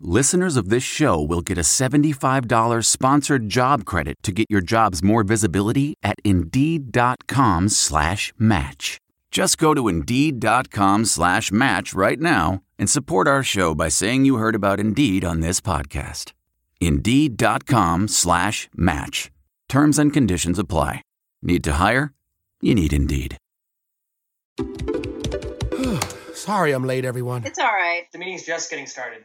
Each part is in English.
listeners of this show will get a $75 sponsored job credit to get your jobs more visibility at Indeed.com slash match. Just go to Indeed.com slash match right now and support our show by saying you heard about Indeed on this podcast. Indeed.com slash match. Terms and conditions apply. Need to hire? You need Indeed. Sorry I'm late, everyone. It's all right. The meeting's just getting started.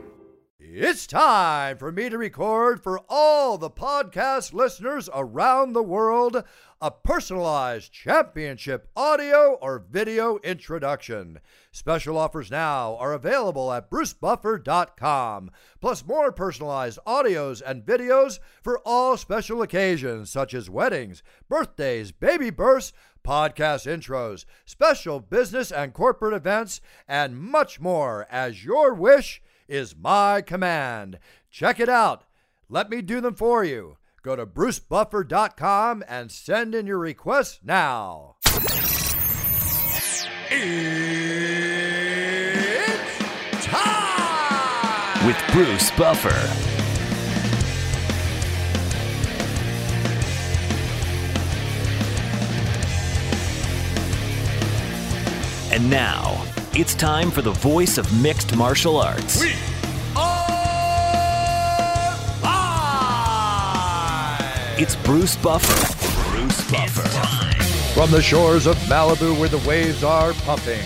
It's time for me to record for all the podcast listeners around the world a personalized championship audio or video introduction. Special offers now are available at brucebuffer.com, plus more personalized audios and videos for all special occasions such as weddings, birthdays, baby births, podcast intros, special business and corporate events, and much more as your wish is my command. Check it out. Let me do them for you. Go to brucebuffer.com and send in your requests now. It's time! With Bruce Buffer. And now, it's time for the voice of mixed martial arts. We are live! It's Bruce Buffer. Bruce Buffer. From the shores of Malibu where the waves are pumping,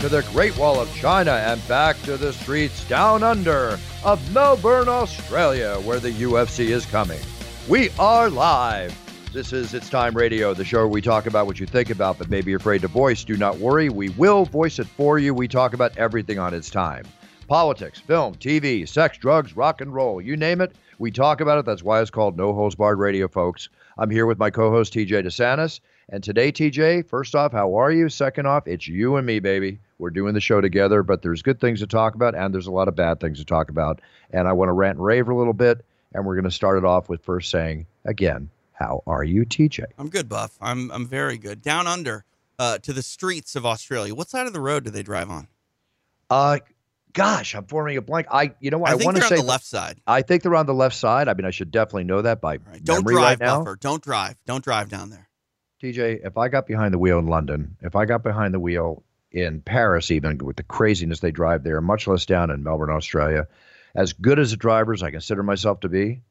to the Great Wall of China and back to the streets down under of Melbourne, Australia, where the UFC is coming. We are live. This is It's Time Radio, the show where we talk about what you think about but maybe you're afraid to voice. Do not worry, we will voice it for you. We talk about everything on its time politics, film, TV, sex, drugs, rock and roll, you name it. We talk about it. That's why it's called No Holds Barred Radio, folks. I'm here with my co host, TJ DeSantis. And today, TJ, first off, how are you? Second off, it's you and me, baby. We're doing the show together, but there's good things to talk about and there's a lot of bad things to talk about. And I want to rant and rave a little bit. And we're going to start it off with first saying, again, how are you, TJ? I'm good, Buff. I'm I'm very good. Down under uh, to the streets of Australia. What side of the road do they drive on? Uh, gosh, I'm forming a blank. I, you know what? I, I, want to say on the left side. I think they're on the left side. I mean, I should definitely know that by Right. Don't memory drive, right now. Buffer. Don't drive. Don't drive down there. TJ, if I got behind the wheel in London, if I got behind the wheel in Paris, even with the craziness they drive there, much less down in Melbourne, Australia, as good as a driver as I consider myself to be,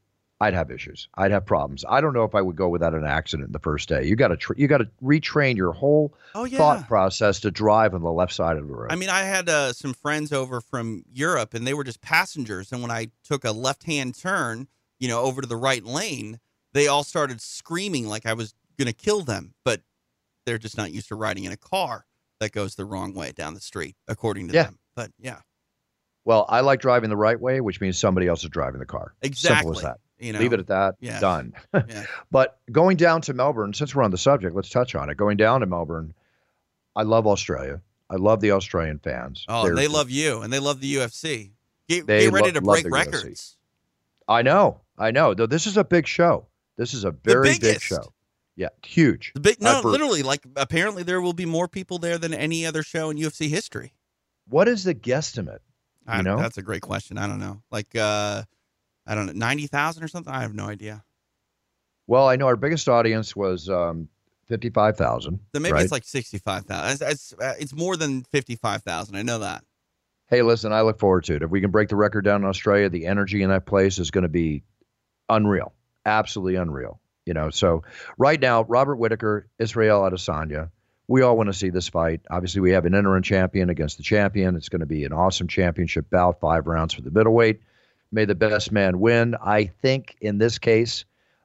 I'd have issues. I'd have problems. I don't know if I would go without an accident the first day. You got to tr- you got to retrain your whole Oh yeah. thought process to drive on the left side of the road. I mean, I had uh, some friends over from Europe, and they were just passengers. And when I took a left-hand turn, you know, over to the right lane, they all started screaming like I was going to kill them. But they're just not used to riding in a car that goes the wrong way down the street, according to Yeah. them. But yeah, well, I like driving the right way, which means somebody else is driving the car. exactly. Simple as that. You know, Leave it at that. Yeah. Done. Yeah. But going down to Melbourne, since we're on the subject, let's touch on it. Going down to Melbourne, I love Australia. I love the Australian fans. Oh, They're- they love you, and they love the UFC. Get, get ready lo- to break the UFC. records. I know. I know. Though this is a big show. This is a very big show. Yeah, huge. The big no, literally, like apparently there will be more people there than any other show in UFC history. What is the guesstimate? I, know? that's a great question. I don't know, like uh, I don't know, ninety thousand or something. I have no idea. Well, I know our biggest audience was um, fifty-five thousand. Then maybe right? it's like sixty-five thousand. It's, it's, uh, it's more than fifty-five thousand. I know that. Hey, listen, I look forward to it. If we can break the record down in Australia, the energy in that place is going to be unreal, absolutely unreal. You know, so right now, Robert Whitaker, Israel Adesanya, we all want to see this fight. Obviously, we have an interim champion against the champion. It's going to be an awesome championship bout, five rounds for the middleweight. May the best man win. I think in this case,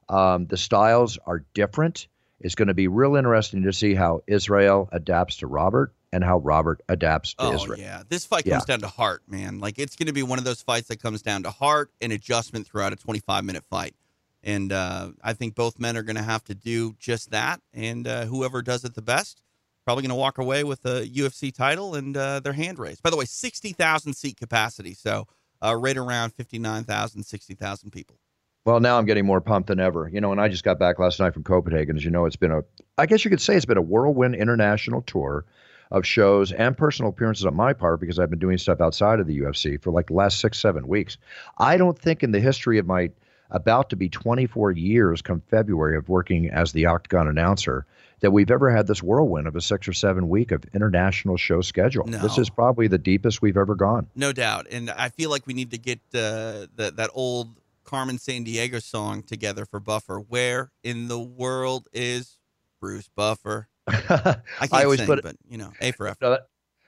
um, the styles are different. It's going to be real interesting to see how Israel adapts to Robert and how Robert adapts to Oh Israel. yeah, this fight Yeah. comes down to heart, man. Like it's going to be one of those fights that comes down to heart and adjustment throughout a 25 minute fight. And uh, I think both men are going to have to do just that. And uh, whoever does it the best, probably going to walk away with a UFC title and uh, their hand raised. By the way, 60,000 seat capacity, so uh, right around 59,000, 60,000 people. Well, now I'm getting more pumped than ever. You know, and I just got back last night from Copenhagen. As you know, it's been a, I guess you could say it's been a whirlwind international tour of shows and personal appearances on my part because I've been doing stuff outside of the UFC for like the last six, seven weeks. I don't think in the history of my about to be 24 years come February of working as the Octagon announcer that we've ever had this whirlwind of a six or seven week of international show schedule. No. This is probably the deepest we've ever gone. No doubt. And I feel like we need to get uh, that that old Carmen Sandiego song together for Buffer. Where in the world is Bruce Buffer? I can't always sing, put it- but you know, A for effort. No, that,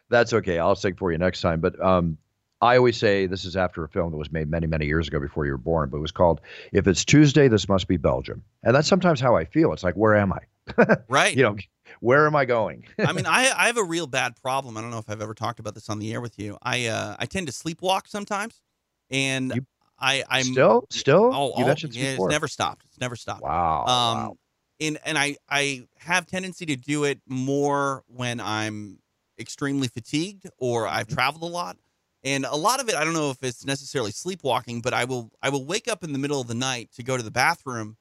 that's okay. I'll sing for you next time. But um, I always say this is after a film that was made many, many years ago before you were born. But it was called "If It's Tuesday, This Must Be Belgium," and that's sometimes how I feel. It's like, where am I? Right. You know, where am I going? I mean, I I have a real bad problem. I don't know if I've ever talked about this on the air with you. I uh I tend to sleepwalk sometimes, and You- I I'm still, still, Oh, you oh, mentioned yeah, before. it's never stopped. It's never stopped. Wow. Um, wow. and and I I have tendency to do it more when I'm extremely fatigued or Mm-hmm. I've traveled a lot. And a lot of it, I don't know if it's necessarily sleepwalking, but I will I will wake up in the middle of the night to go to the bathroom,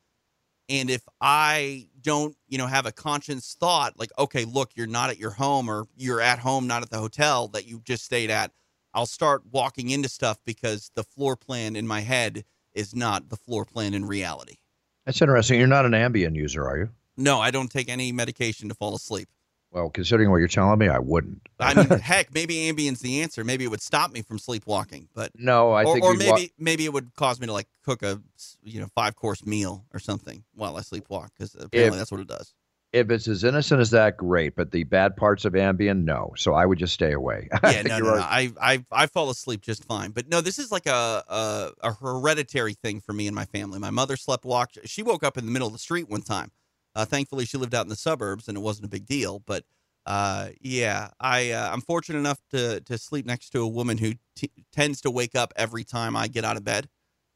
and if I don't, you know, have a conscious thought like, okay, look, you're not at your home or you're at home, not at the hotel that you just stayed at, I'll start walking into stuff because the floor plan in my head is not the floor plan in reality. That's interesting. You're not an Ambien user, are you? No, I don't take any medication to fall asleep. Well, considering what you're telling me, I wouldn't. I mean, heck, maybe Ambien's the answer. Maybe it would stop me from sleepwalking, but No, I or, think or maybe wa- maybe it would cause me to like cook a you know five course meal or something while I sleepwalk because apparently that's what it does. if it's as innocent as that, great. But the bad parts of Ambien, no. So I would just stay away. Yeah, no, no, no. I, I I fall asleep just fine. But no, this is like a, a a hereditary thing for me and my family. My mother slept walk. She woke up in the middle of the street one time. Uh, thankfully, she lived out in the suburbs and it wasn't a big deal. But uh, yeah, I uh, I'm fortunate enough to to sleep next to a woman who t- tends to wake up every time I get out of bed.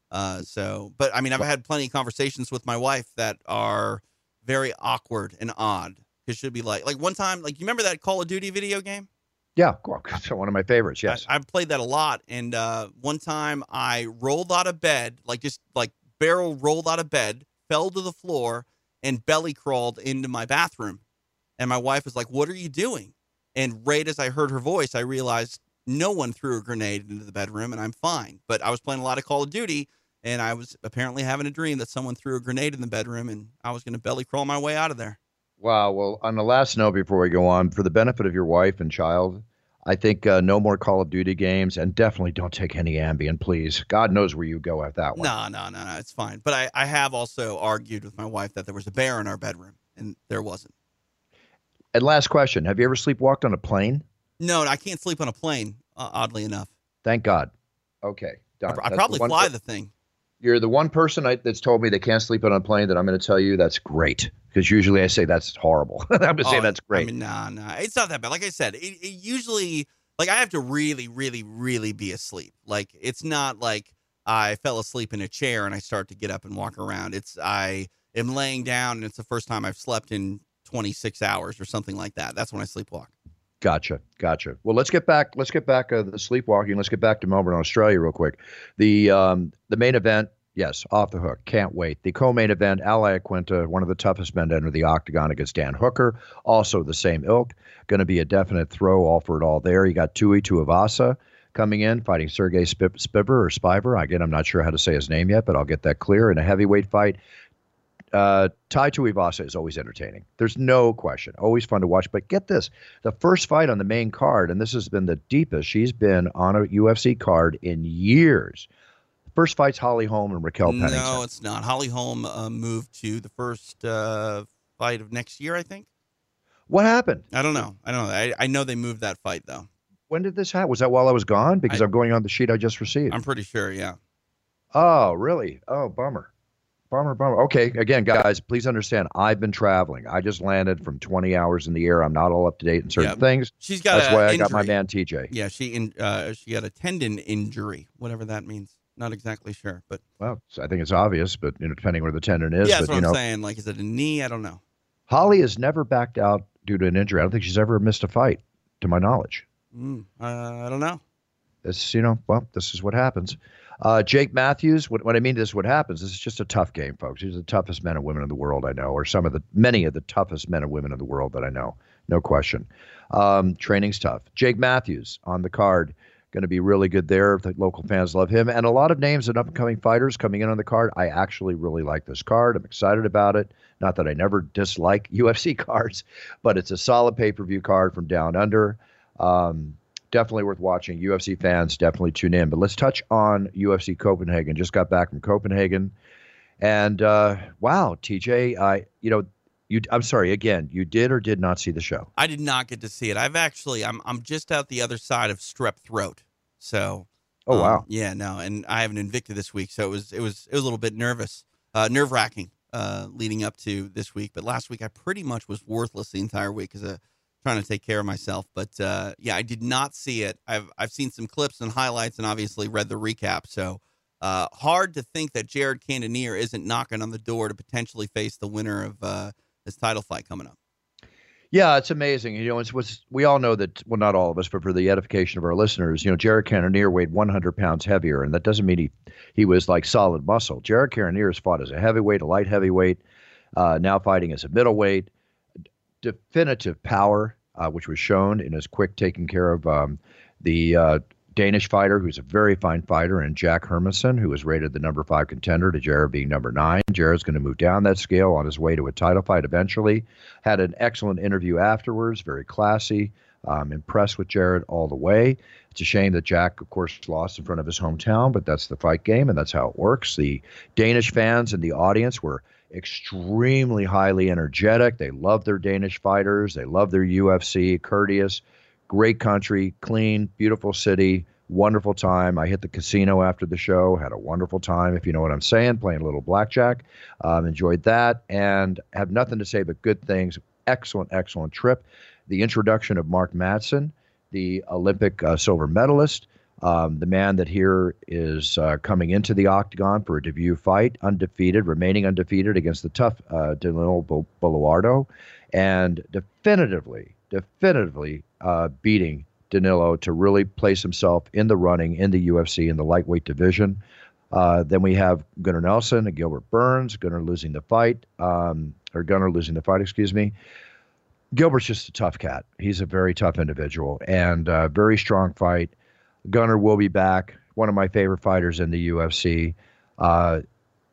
Uh, so, but I mean, I've had plenty of conversations with my wife that are very awkward and odd because she'll be like, like one time, like you remember that Call of Duty video game? Yeah, one of my favorites. Yes. I, I've played that a lot. And uh, one time I rolled out of bed, like just like barrel rolled out of bed, fell to the floor, and belly crawled into my bathroom. And my wife was like, What are you doing? And right as I heard her voice, I realized no one threw a grenade into the bedroom and I'm fine. But I was playing a lot of Call of Duty and I was apparently having a dream that someone threw a grenade in the bedroom and I was going to belly crawl my way out of there. Wow. Well, on the last note, before we go on, for the benefit of your wife and child, I think uh, no more Call of Duty games, and definitely don't take any Ambien, please. God knows where you go at that one. No, no, no, no. It's fine. But I, I have also argued with my wife that there was a bear in our bedroom, and there wasn't. And last question: Have you ever sleepwalked on a plane? No, I can't sleep on a plane. Uh, oddly enough, Thank God. Okay, I, done. I That's probably fly per- the thing. You're the one person I, that's told me they can't sleep on a plane. That I'm going to tell you that's great because usually I say that's horrible. I'm going to say Oh, that's great. I mean, nah, nah. It's not that bad. Like I said, it, it usually like I have to really, really, really be asleep. Like it's not like I fell asleep in a chair and I start to get up and walk around. It's I am laying down and it's the first time I've slept in 26 hours or something like that. That's when I sleepwalk. Gotcha, gotcha. Well, let's get back. Let's get back uh, the sleepwalking. Let's get back to Melbourne, Australia, real quick. The um, the main event, yes, off the hook. Can't wait. The co-main event, Al Iaquinta, one of the toughest men to enter the octagon against Dan Hooker, also the same ilk. Going to be a definite throw, all for it all. There, you got Tui Tuivasa coming in, fighting Sergey Sp- Spiver or Spiver. Again, I'm not sure how to say his name yet, but I'll get that clear in a heavyweight fight. Uh, Tai Tuivasa is always entertaining. There's no question. Always fun to watch. But get this the first fight on the main card, and this has been the deepest she's been on a UFC card in years. First fight's Holly Holm and Raquel Pennington. No, it's not. Holly Holm uh, moved to the first uh, fight of next year, I think. What happened? I don't know. I don't know. I, I know they moved that fight though. When did this happen? Was that while I was gone? Because I- I'm going on the sheet I just received. I'm pretty sure. Yeah. Oh, really? Oh, bummer. Bummer, bummer. Okay, again, guys, please understand. I've been traveling. I just landed from 20 hours in the air. I'm not all up to date in certain Yeah. things. She's got. That's why I got my man TJ. Yeah, she in, uh, she got a tendon injury, whatever that means. Not exactly sure, but Well, I think it's obvious, but you know, depending where the tendon is. yeah, that's but what I'm know, saying. Like, is it a knee? I don't know. Holly has never backed out due to an injury. I don't think she's ever missed a fight, to my knowledge. Mm, uh, I don't know. This, you know, well, this is what happens. Uh, Jake Matthews. What, what I mean is, what happens. This is just a tough game, folks. He's the toughest men and women in the world I know, or some of the many of the toughest men and women in the world that I know. No question. Um, training's tough. Jake Matthews on the card, going to be really good there. The local fans love him, and a lot of names and up and coming fighters coming in on the card. I actually really like this card. I'm excited about it. Not that I never dislike UFC cards, but it's a solid pay per view card from down under. Um, definitely worth watching. UFC fans definitely tune in. But let's touch on UFC Copenhagen. Just got back from Copenhagen, and uh, wow, TJ, I you know you I'm sorry again. You did or did not see the show? I did not get to see it. I've actually, I'm, I'm just out the other side of strep throat. So, Oh um, wow, yeah, no, and I have an Invicta this week, so it was, it was, it was a little bit nervous, uh, nerve wracking, uh, leading up to this week. But last week, I pretty much was worthless the entire week because uh, trying to take care of myself. But uh, yeah, I did not see it. I've, I've seen some clips and highlights, and obviously read the recap. So. Uh, hard to think that Jared Cannonier isn't knocking on the door to potentially face the winner of uh, this title fight coming up. Yeah, it's amazing. You know, it's we all know that well, not all of us, but for the edification of our listeners, you know, Jared Cannonier weighed 100 pounds heavier, and that doesn't mean he he was like solid muscle. Jared Cannonier has fought as a heavyweight, a light heavyweight, uh, now fighting as a middleweight. Definitive power, uh, which was shown in his quick taking care of um, the uh, Danish fighter, who's a very fine fighter, and Jack Hermansson, who was rated the number five contender to Jared being number nine. Jared's going to move down that scale on his way to a title fight eventually. Had an excellent interview afterwards, very classy. Um, impressed with Jared all the way. It's a shame that Jack, of course, lost in front of his hometown, but that's the fight game and that's how it works. The Danish fans and the audience were extremely highly energetic. They love their Danish fighters, they love their UFC, courteous, great country, clean, beautiful city, wonderful time. I hit the casino after the show, had a wonderful time, if you know what I'm saying, playing a little blackjack. Um, enjoyed that and have nothing to say but good things. Excellent, excellent trip. The introduction of Mark Madsen, the Olympic uh, silver medalist, um, the man that here is uh, coming into the octagon for a debut fight, undefeated, remaining undefeated against the tough uh, Danilo Bo- Boluardo, and definitively, definitively uh, beating Danilo to really place himself in the running in the UFC in the lightweight division. Uh, then we have Gunnar Nelson and Gilbert Burns. Gunnar losing the fight, um, or Gunnar losing the fight, excuse me. Gilbert's just a tough cat. He's a very tough individual and uh, very strong fight. Gunnar will be back. One of my favorite fighters in the UFC. Uh,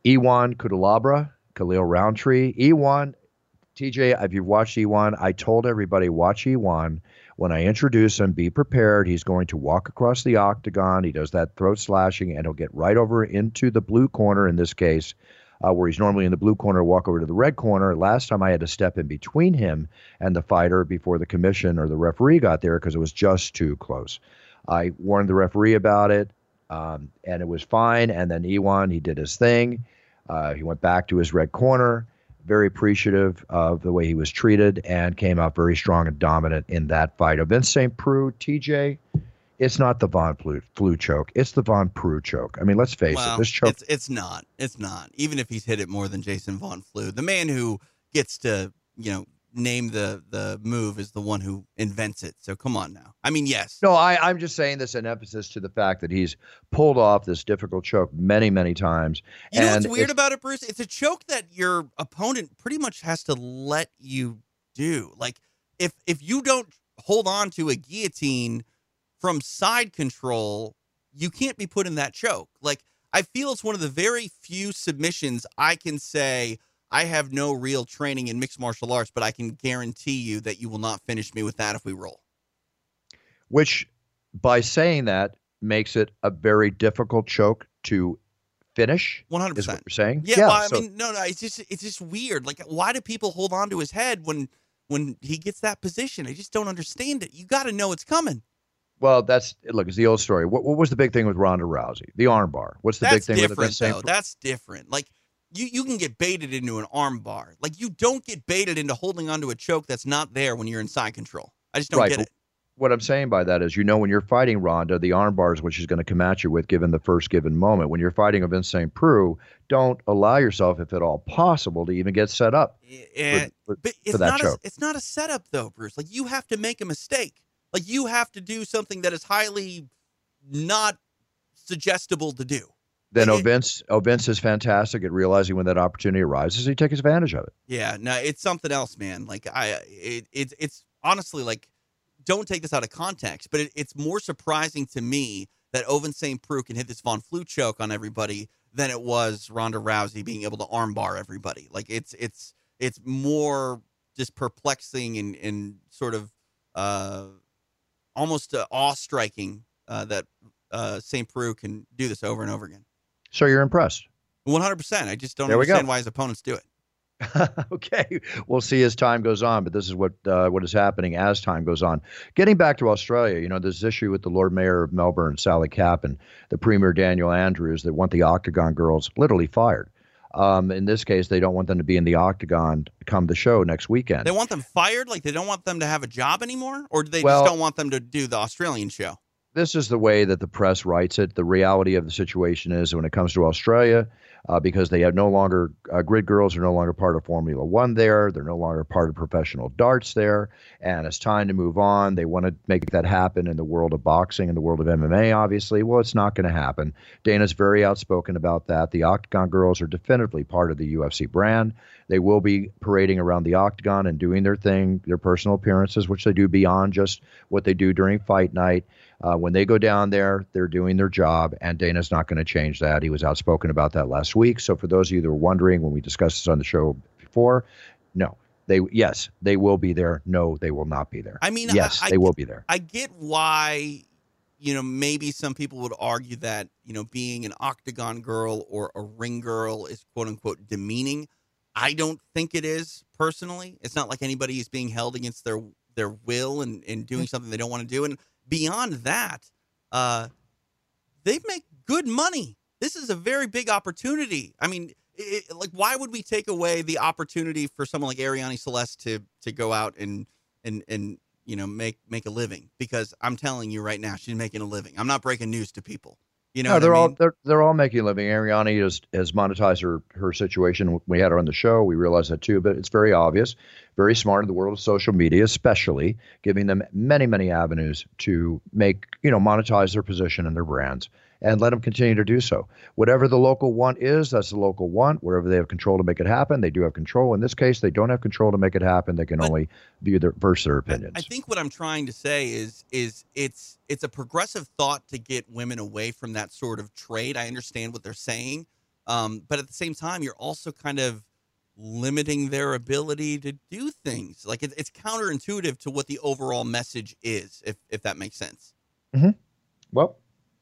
Ion Cutelaba, Khalil Rountree. Ion, TJ, if you've watched Ion, I told everybody watch Ion. When I introduce him, be prepared. He's going to walk across the octagon. He does that throat slashing, and he'll get right over into the blue corner in this case, uh, where he's normally in the blue corner, walk over to the red corner. Last time I had to step in between him and the fighter before the commission or the referee got there because it was just too close. I warned the referee about it, um, and it was fine. And then Ion, he did his thing. Uh, he went back to his red corner. Very appreciative of the way he was treated and came out very strong and dominant in that fight. Vince St. Preux, TJ, it's not the Von Flue, flu choke. It's the Von Prue choke. I mean, let's face well, it. This choke. it's it's not. It's not. Even if he's hit it more than Jason Von Flue, the man who gets to you know name the the move is the one who invents it. So come on now. I mean, yes. No, I, I'm just saying this in emphasis to the fact that he's pulled off this difficult choke many, many times. You know what's weird about it, Bruce? It's a choke that your opponent pretty much has to let you do. Like if if you don't hold on to a guillotine from side control, you can't be put in that choke. Like I feel it's one of the very few submissions I can say I have no real training in mixed martial arts, but I can guarantee you that you will not finish me with that if we roll. which by saying that makes it a very difficult choke to finish. One hundred percent. you're saying? Yeah, well, I so- mean, no, no, it's just it's just weird. Like, why do people hold on to his head when when he gets that position. I just don't understand it. You got to know it's coming. Well, that's look. It's the old story. What, what was the big thing with Ronda Rousey? The armbar. What's the That's big thing with different, the same? though. That's different. Like you, you can get baited into an arm bar. Like you don't get baited into holding onto a choke that's not there when you're in side control. I just don't Right, get it. What I'm saying by that is, you know, when you're fighting Ronda, the armbar is what she's going to come at you with, given the first given moment. When you're fighting a Vince St. Preux, don't allow yourself, if at all possible, to even get set up. Eh, and, eh, for- but it's that not a, choke. it's not a setup though, Bruce. Like you have to make a mistake. Like you have to do something that is highly not suggestible to do. Then Like it- Vince, oh, Vince is fantastic at realizing when that opportunity arises, he takes advantage of it. Yeah, no, it's something else, man. Like I, it, it's it's honestly like, don't take this out of context, but it, it's more surprising to me that Ovince St. Preux can hit this Von Flue choke on everybody than it was Ronda Rousey being able to armbar everybody. Like it's it's it's more just perplexing and and sort of uh almost uh, awe striking uh, that uh, St. Preux can do this over and over again. So you're impressed. One hundred percent. I just don't go. understand why his opponents do it. okay, we'll see as time goes on, but this is what uh, what is happening as time goes on. Getting back to Australia, you know, there's this issue with the Lord Mayor of Melbourne, Sally Capp, and the Premier Daniel Andrews that want the Octagon girls literally fired. Um, in this case, they don't want them to be in the Octagon come the show next weekend. They want them fired? Like they don't want them to have a job anymore? Or do they Well- just don't want them to do the Australian show? This is the way that the press writes it. The reality of the situation is when it comes to Australia, uh, because they have no longer uh, grid girls are no longer part of Formula One there. They're no longer part of professional darts there, and it's time to move on. They want to make that happen in the world of boxing and the world of MMA. Obviously, well, it's not going to happen. Dana's very outspoken about that. The Octagon girls are definitively part of the UFC brand. They will be parading around the Octagon and doing their thing, their personal appearances, which they do beyond just what they do during fight night. Uh, when they go down there, they're doing their job, and Dana's not going to change that. He was outspoken about that last week. So, for those of you that were wondering when we discussed this on the show before, no, they yes, they will be there. No, they will not be there. I mean, yes, I- I- they will be there. I get why, you know, maybe some people would argue that, you know, being an octagon girl or a ring girl is quote unquote demeaning. I don't think it is personally. It's not like anybody is being held against their their will and, and doing something they don't want to do. And beyond that, uh, they make good money. This is a very big opportunity. I mean, it, like, why would we take away the opportunity for someone like Arianny Celeste to to go out and and and you know make make a living? Because I'm telling you right now, she's making a living. I'm not breaking news to people. You know, no, they're I all they're they're all making a living. Arianny has has monetized her her situation. We had her on the show. We realized that too, but it's very obvious, very smart in the world of social media, especially giving them many many avenues to make you know monetize their position and their brands, and let them continue to do so. Whatever the local want is, that's the local want. Wherever they have control to make it happen, they do have control. In this case, they don't have control to make it happen. They can But- only view their verse their I- opinions. I think what I'm trying to say is is it's it's a progressive thought to get women away from that sort of trade. I understand what they're saying, um, but at the same time, you're also kind of limiting their ability to do things. Like it, it's counterintuitive to what the overall message is, if if that makes sense. Well,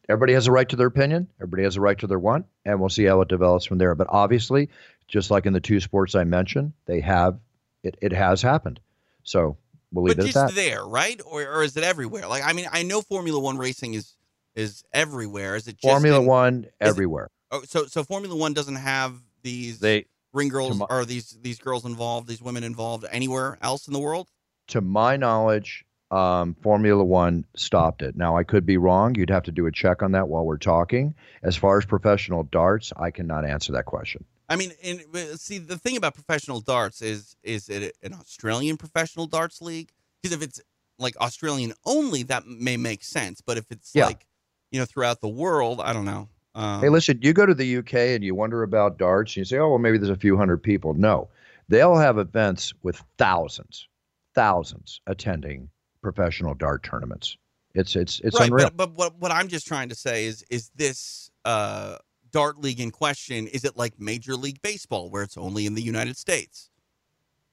everybody has a right to their opinion. Everybody has a right to their want, and we'll see how it develops from there. But obviously, just like in the two sports I mentioned, they have it. It has happened. So we'll leave but it at just that. there, right? Or or is it everywhere? Like I mean, I know Formula One racing is is everywhere. Is it just Formula in- One everywhere. Oh, so so Formula One doesn't have these They, ring girls Tomo- or these these girls involved, these women involved anywhere else in the world? to my knowledge, um, Formula One stopped it. Now I could be wrong. You'd have to do a check on that while we're talking. As far as professional darts, I cannot answer that question. I mean, and uh, see the thing about professional darts is is it an Australian professional darts league? Because if it's like Australian only, that may make sense. But if it's Yeah. like you know throughout the world, I don't know. Um, Hey, listen, you go to the UK and you wonder about darts, and you say, oh, well, maybe there's a few hundred people. No, they'll have events with thousands, thousands attending professional dart tournaments. It's it's it's right, unreal. but but what what I'm just trying to say is is this uh, dart league in question? Is it like Major League Baseball where it's only in the United States?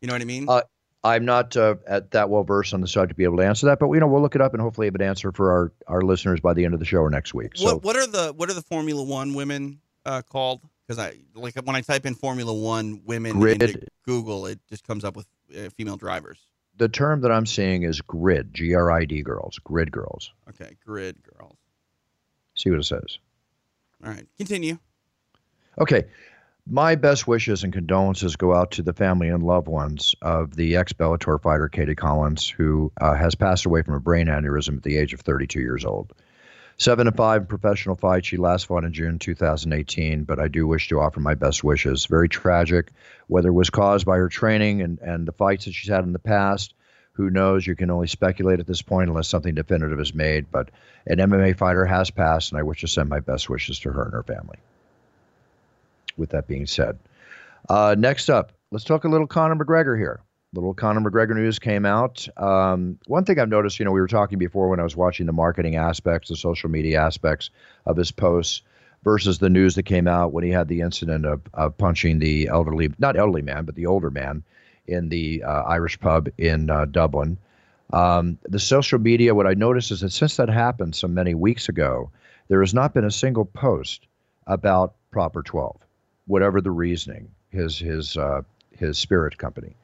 You know what I mean? Uh, I'm not uh, at that well versed on the subject to be able to answer that, but you know we'll look it up and hopefully have an answer for our, our listeners by the end of the show or next week. So what what are the what are the Formula One women uh, called? Because I like when I type in Formula One women Grid. into Google, it just comes up with uh, female drivers. The term that I'm seeing is grid, G R I D girls, grid girls. Okay, grid girls. See what it says. All right, continue. Okay. My best wishes and condolences go out to the family and loved ones of the ex Bellator fighter Katie Collins, who uh, has passed away from a brain aneurysm at the age of 32 years old. Seven and five professional fight. She last fought in June 2018, but I do wish to offer my best wishes. Very tragic, whether it was caused by her training and, and the fights that she's had in the past. Who knows? You can only speculate at this point unless something definitive is made. But an MMA fighter has passed, and I wish to send my best wishes to her and her family. With that being said, uh, next up, let's talk a little Conor McGregor here little Conor McGregor news came out. Um, one thing I've noticed, you know, we were talking before when I was watching the marketing aspects, the social media aspects of his posts versus the news that came out when he had the incident of, of punching the elderly, not elderly man, but the older man in the uh, Irish pub in uh, Dublin. Um, the social media, what I noticed is that since that happened so many weeks ago, there has not been a single post about Proper 12, whatever the reasoning, his his uh, his spirit company.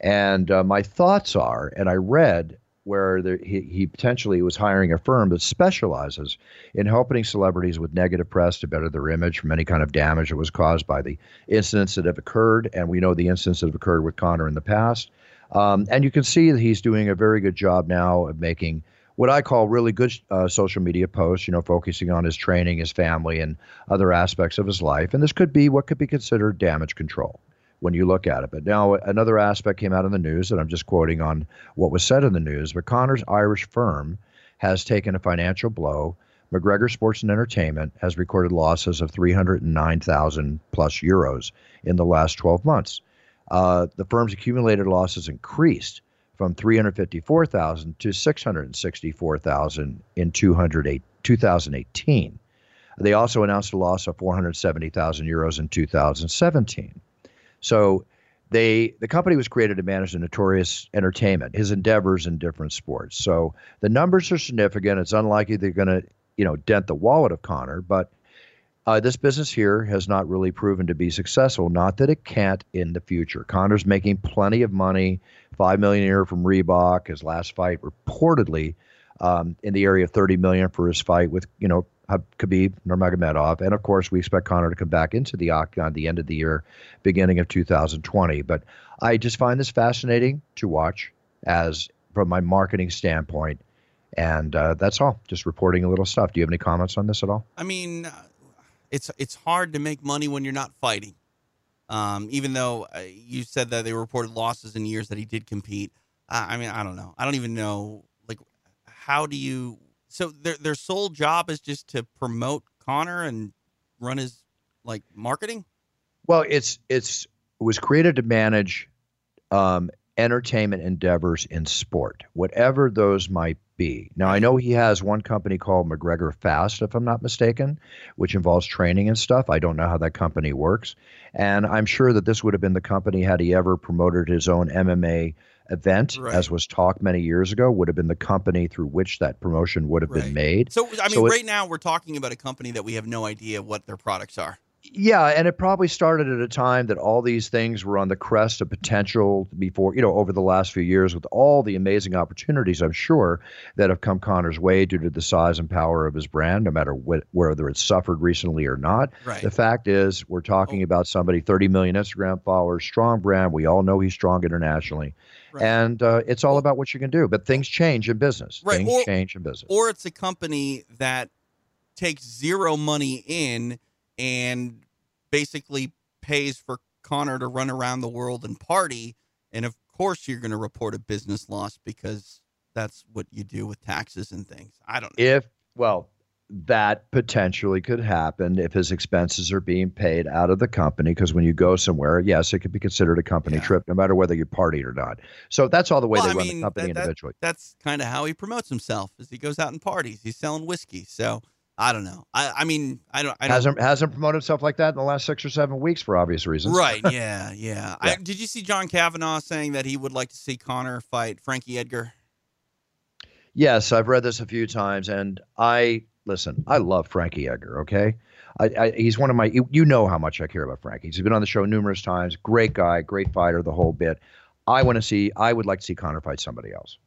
And uh, my thoughts are, and I read where there, he, he potentially was hiring a firm that specializes in helping celebrities with negative press to better their image from any kind of damage that was caused by the incidents that have occurred. And we know the incidents that have occurred with Conor in the past. Um, and you can see that he's doing a very good job now of making what I call really good uh, social media posts, you know, focusing on his training, his family, and other aspects of his life. And this could be what could be considered damage control when you look at it. But now another aspect came out in the news, and I'm just quoting on what was said in the news. But Conor's Irish firm has taken a financial blow. McGregor Sports and Entertainment has recorded losses of 309,000 plus euros in the last 12 months. Uh, the firm's accumulated losses increased from 354,000 to 664,000 in 2018. They also announced a loss of 470,000 euros in 2017. So they the company was created to manage the notorious entertainment, his endeavors in different sports. So the numbers are significant. It's unlikely they're going to you know dent the wallet of Conor, but uh, this business here has not really proven to be successful. Not that it can't in the future. Conor's making plenty of money, five million a year from Reebok. His last fight reportedly um, in the area of thirty million for his fight with you know Khabib Nurmagomedov, and of course we expect Conor to come back into the octagon at the end of the year, beginning of 2020. But I just find this fascinating to watch as from my marketing standpoint, and uh, that's all. Just reporting a little stuff. Do you have any comments on this at all? I mean, uh, it's it's hard to make money when you're not fighting. Um, even though uh, you said that they reported losses in years that he did compete. I mean, I don't know. I don't even know. Like, how do you so their their sole job is just to promote Conor and run his like marketing. Well, it's it's it was created to manage um, entertainment endeavors in sport, whatever those might be. Now, I know he has one company called McGregor Fast, if I'm not mistaken, which involves training and stuff. I don't know how that company works. And I'm sure that this would have been the company had he ever promoted his own MMA event, right. as was talked many years ago, would have been the company through which that promotion would have right. been made. So, I mean, so right now we're talking about a company that we have no idea what their products are. Yeah, and it probably started at a time that all these things were on the crest of potential before, you know, over the last few years with all the amazing opportunities, I'm sure, that have come Conor's way due to the size and power of his brand, no matter what, whether it's suffered recently or not. Right. The fact is, we're talking oh. about somebody, 30 million Instagram followers, strong brand. We all know he's strong internationally. Right. And uh, it's all about what you can do. But things change in business. Right. Things or, change in business. Or it's a company that takes zero money in and basically pays for Conor to run around the world and party. And of course, you're going to report a business loss because that's what you do with taxes and things. I don't know. If, well, that potentially could happen if his expenses are being paid out of the company. Because when you go somewhere, yes, it could be considered a company yeah. trip, no matter whether you partied or not. So that's all the way well, they I run mean, the company that, individually. That, that's kind of how he promotes himself. As he goes out and parties, he's selling whiskey. So I don't know. I, I mean, I don't. I don't, hasn't hasn't promoted himself like that in the last six or seven weeks for obvious reasons. Right? Yeah, yeah. yeah. I, did you see John Kavanagh saying that he would like to see Conor fight Frankie Edgar? Yes, I've read this a few times, and I listen. I love Frankie Edgar. Okay, I, I, he's one of my. You, you know how much I care about Frankie. He's been on the show numerous times. Great guy, great fighter, the whole bit. I want to see. I would like to see Conor fight somebody else.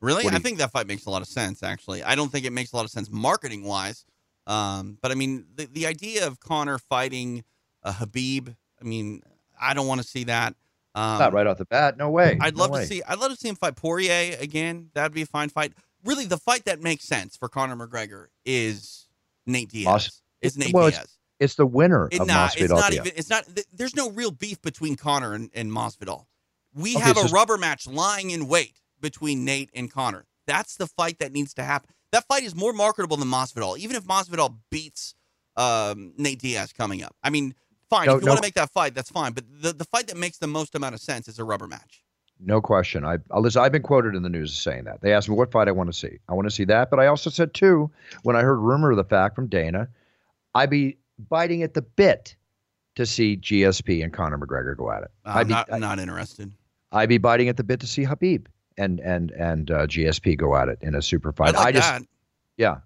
Really? I think that fight makes a lot of sense, actually. I don't think it makes a lot of sense marketing wise. Um, but I mean, the, the idea of Conor fighting a Khabib, I mean, I don't want to see that. Um, Not right off the bat. No way. I'd No love way. to see. I'd love to see him fight Poirier again. That'd be a fine fight. Really, the fight that makes sense for Conor McGregor is Nate Diaz. Mas- is Nate well, it's- Diaz. It's the winner It, of nah, it's not even. It's not. th- There's no real beef between Conor and, and Masvidal. We Okay, have a rubber match lying in wait between Nate and Conor. That's the fight that needs to happen. That fight is more marketable than Masvidal. Even if Masvidal beats um, Nate Diaz coming up, I mean, fine. No, if you no. want to make that fight, that's fine. But the the fight that makes the most amount of sense is a rubber match. No question. I, uh, listen, I've been quoted in the news as saying that. They asked me what fight I want to see. I want to see that. But I also said, too, when I heard rumor of the fact from Dana, I'd be biting at the bit to see GSP and Conor McGregor go at it. I'm I'd, be, not I, not interested. I'd be biting at the bit to see Khabib and and and uh, GSP go at it in a super fight. I like I just, that. yeah,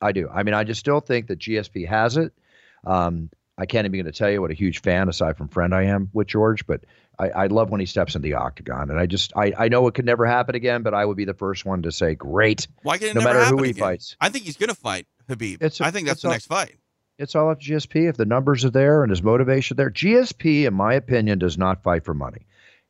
I do. I mean, I just still think that GSP has it. Um, I can't even to tell you what a huge fan, aside from friend, I am with George, but I, I love when he steps in the octagon. And I just, I, I know it could never happen again, but I would be the first one to say, great. Why can it no never matter who he again? fights. I think he's going to fight Khabib. It's a- I think that's the next fight. It's all up to GSP. If the numbers are there and his motivation there, GSP, in my opinion, does not fight for money.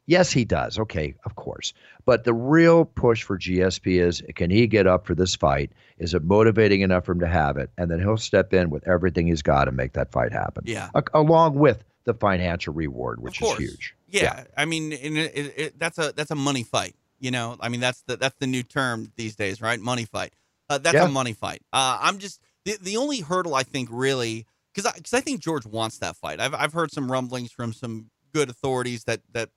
Yes, he does. Okay, of course. But the real push for GSP is can he get up for this fight? Is it motivating enough for him to have it? And then he'll step in with everything he's got to make that fight happen. Yeah. A- along with the financial reward, which is huge. Yeah, I mean, and it, it, it, that's a that's a money fight. You know, I mean, that's the that's the new term these days, right? Money fight. Uh, that's Yeah. a money fight. Uh, I'm just the the only hurdle I think really because because I, think George wants that fight. I've I've heard some rumblings from some good authorities that that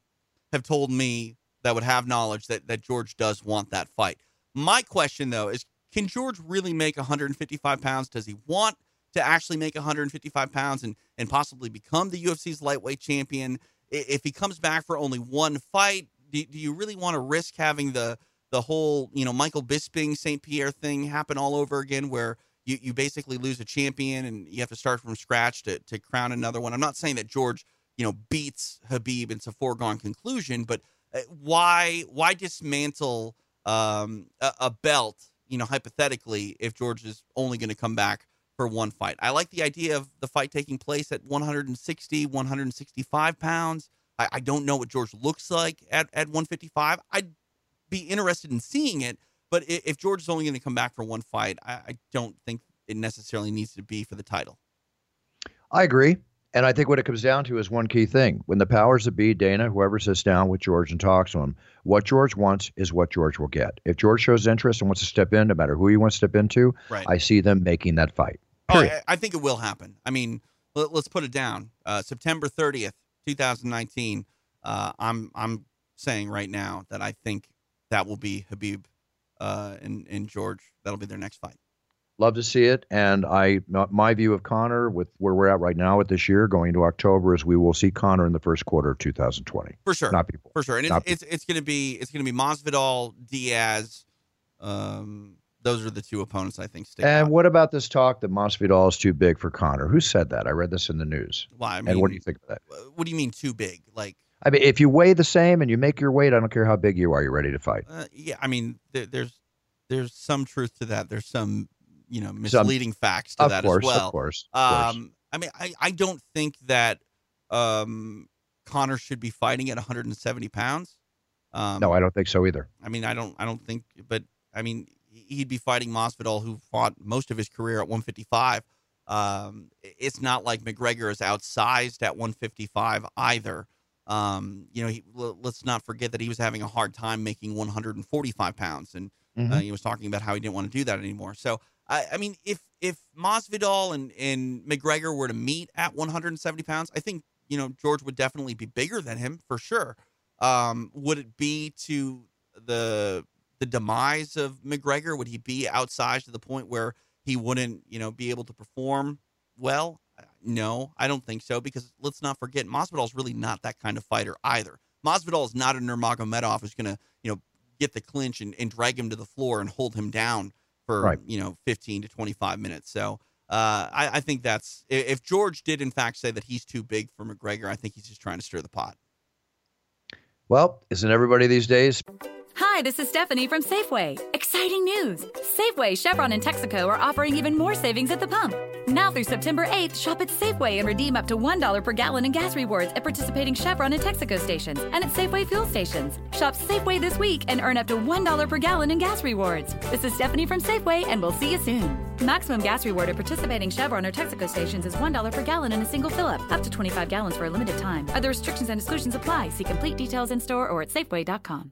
have told me that would have knowledge that that George does want that fight. My question though is, can George really make 155 pounds? Does he want to actually make 155 pounds and and possibly become the UFC's lightweight champion? If he comes back for only one fight, do, do you really want to risk having the the whole you know Michael Bisping St. Pierre thing happen all over again, where you, you basically lose a champion and you have to start from scratch to to crown another one? I'm not saying that George you know beats Khabib. It's a foregone conclusion, but uh, why why dismantle um, a, a belt? You know, hypothetically, if George is only going to come back for one fight, I like the idea of the fight taking place at 160, 165 pounds. I, I don't know what George looks like at, at 155. I'd be interested in seeing it, but if George is only going to come back for one fight, I, I don't think it necessarily needs to be for the title. I agree. And I think what it comes down to is one key thing. When the powers that be, Dana, whoever sits down with George and talks to him, what George wants is what George will get. If George shows interest and wants to step in, no matter who he wants to step into, Right. I see them making that fight. Oh, I, I think it will happen. I mean, let, us put it down. Uh, September 30th, 2019. Uh, I'm I'm saying right now that I think that will be Khabib uh, and and George. That'll be their next fight. Love to see it. And I, my view of Conor, with where we're at right now with this year, going into October, is we will see Conor in the first quarter of 2020. For sure. Not before. For sure, and it's it's, it's gonna be it's gonna be Masvidal, Diaz. Um, those are the two opponents I think stick And out. what about this talk that Masvidal is too big for Conor? Who said that? I read this in the news. Well, I mean, and what do you think of that? What do you mean too big? Like, I mean, if you weigh the same and you make your weight, I don't care how big you are, you're ready to fight. uh, yeah, I mean, there, there's there's some truth to that. There's some you know misleading facts to of that course, as well. of course, of course. Um, I mean, I, I don't think that um, Conor should be fighting at 170 pounds. Um, no, I don't think so either. I mean, I don't, I don't think, but I mean, he'd be fighting Masvidal, who fought most of his career at 155. Um, it's not like McGregor is outsized at 155 either. Um, you know, he, l- let's not forget that he was having a hard time making 145 pounds, and uh, Mhm. he was talking about how he didn't want to do that anymore. So, I, I mean, if if Masvidal and and McGregor were to meet at 170 pounds, I think you know George would definitely be bigger than him for sure. Um, would it be to the the demise of McGregor? Would he be outsized to the point where he wouldn't, you know, be able to perform well? No, I don't think so. Because let's not forget, Masvidal is really not that kind of fighter either. Masvidal is not a Nurmagomedov who's going to, you know, get the clinch and, and drag him to the floor and hold him down for Right. you know 15 to 25 minutes. So. Uh, I, I think that's if George did in fact say that he's too big for McGregor, I think he's just trying to stir the pot. Well, isn't everybody these days? Hi, this is Stephanie from Safeway. Exciting news! Safeway, Chevron, and Texaco are offering even more savings at the pump. Now through September 8th, shop at Safeway and redeem up to $1 per gallon in gas rewards at participating Chevron and Texaco stations and at Safeway fuel stations. Shop Safeway this week and earn up to $1 per gallon in gas rewards. This is Stephanie from Safeway, and we'll see you soon. Maximum gas reward at participating Chevron or Texaco stations is $1 per gallon in a single fill up, up to 25 gallons for a limited time. Other restrictions and exclusions apply. See complete details in store or at Safeway.com.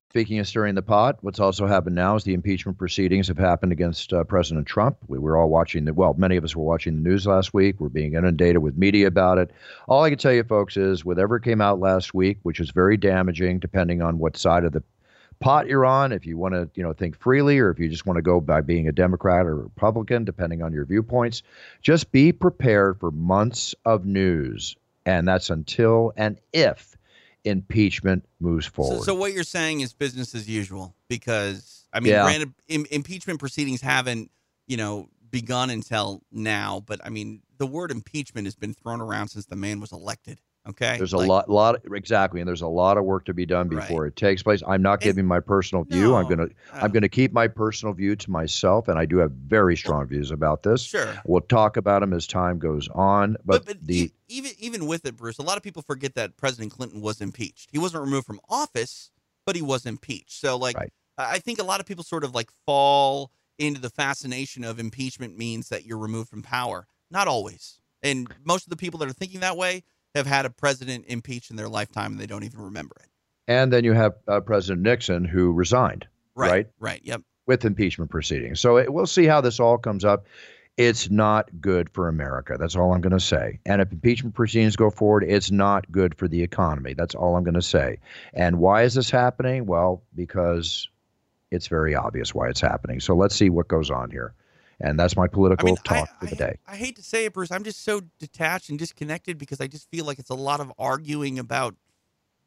Speaking of stirring the pot, what's also happened now is the impeachment proceedings have happened against uh, President Trump. We were all watching the, well, many of us were watching the news last week. We're being inundated with media about it. All I can tell you, folks, is whatever came out last week, which was very damaging, depending on what side of the pot you're on, if you want to, you know, think freely, or if you just want to go by being a Democrat or Republican, depending on your viewpoints, just be prepared for months of news, and that's until and if impeachment moves So, forward. so what you're saying is business as usual because I mean, Yeah. granted, im- impeachment proceedings haven't you know begun until now, but I mean, the word impeachment has been thrown around since the man was elected. Okay, There's a Like, lot, lot exactly, and there's a lot of work to be done before it takes place. I'm not giving my personal view. I'm gonna, uh, I'm gonna keep my personal view to myself, and I do have very strong views about this. Sure. We'll talk about them as time goes on, but, But, but the even even with it, Bruce, a lot of people forget that President Clinton was impeached. He wasn't removed from office, but he was impeached. So like, Right. I think a lot of people sort of like fall into the fascination of impeachment means that you're removed from power. Not always, and most of the people that are thinking that way have had a president impeached in their lifetime and they don't even remember it. and then you have uh, President Nixon who resigned, Right. right, Right. Yep. with impeachment proceedings. So it, we'll see how this all comes up. It's not good for America. That's all I'm going to say. And if impeachment proceedings go forward, it's not good for the economy. That's all I'm going to say. And why is this happening? Well, because it's very obvious why it's happening. So let's see what goes on here. And that's my political I mean, talk I, for the I- day. I hate to say it, Bruce. I'm just so detached and disconnected because I just feel like it's a lot of arguing about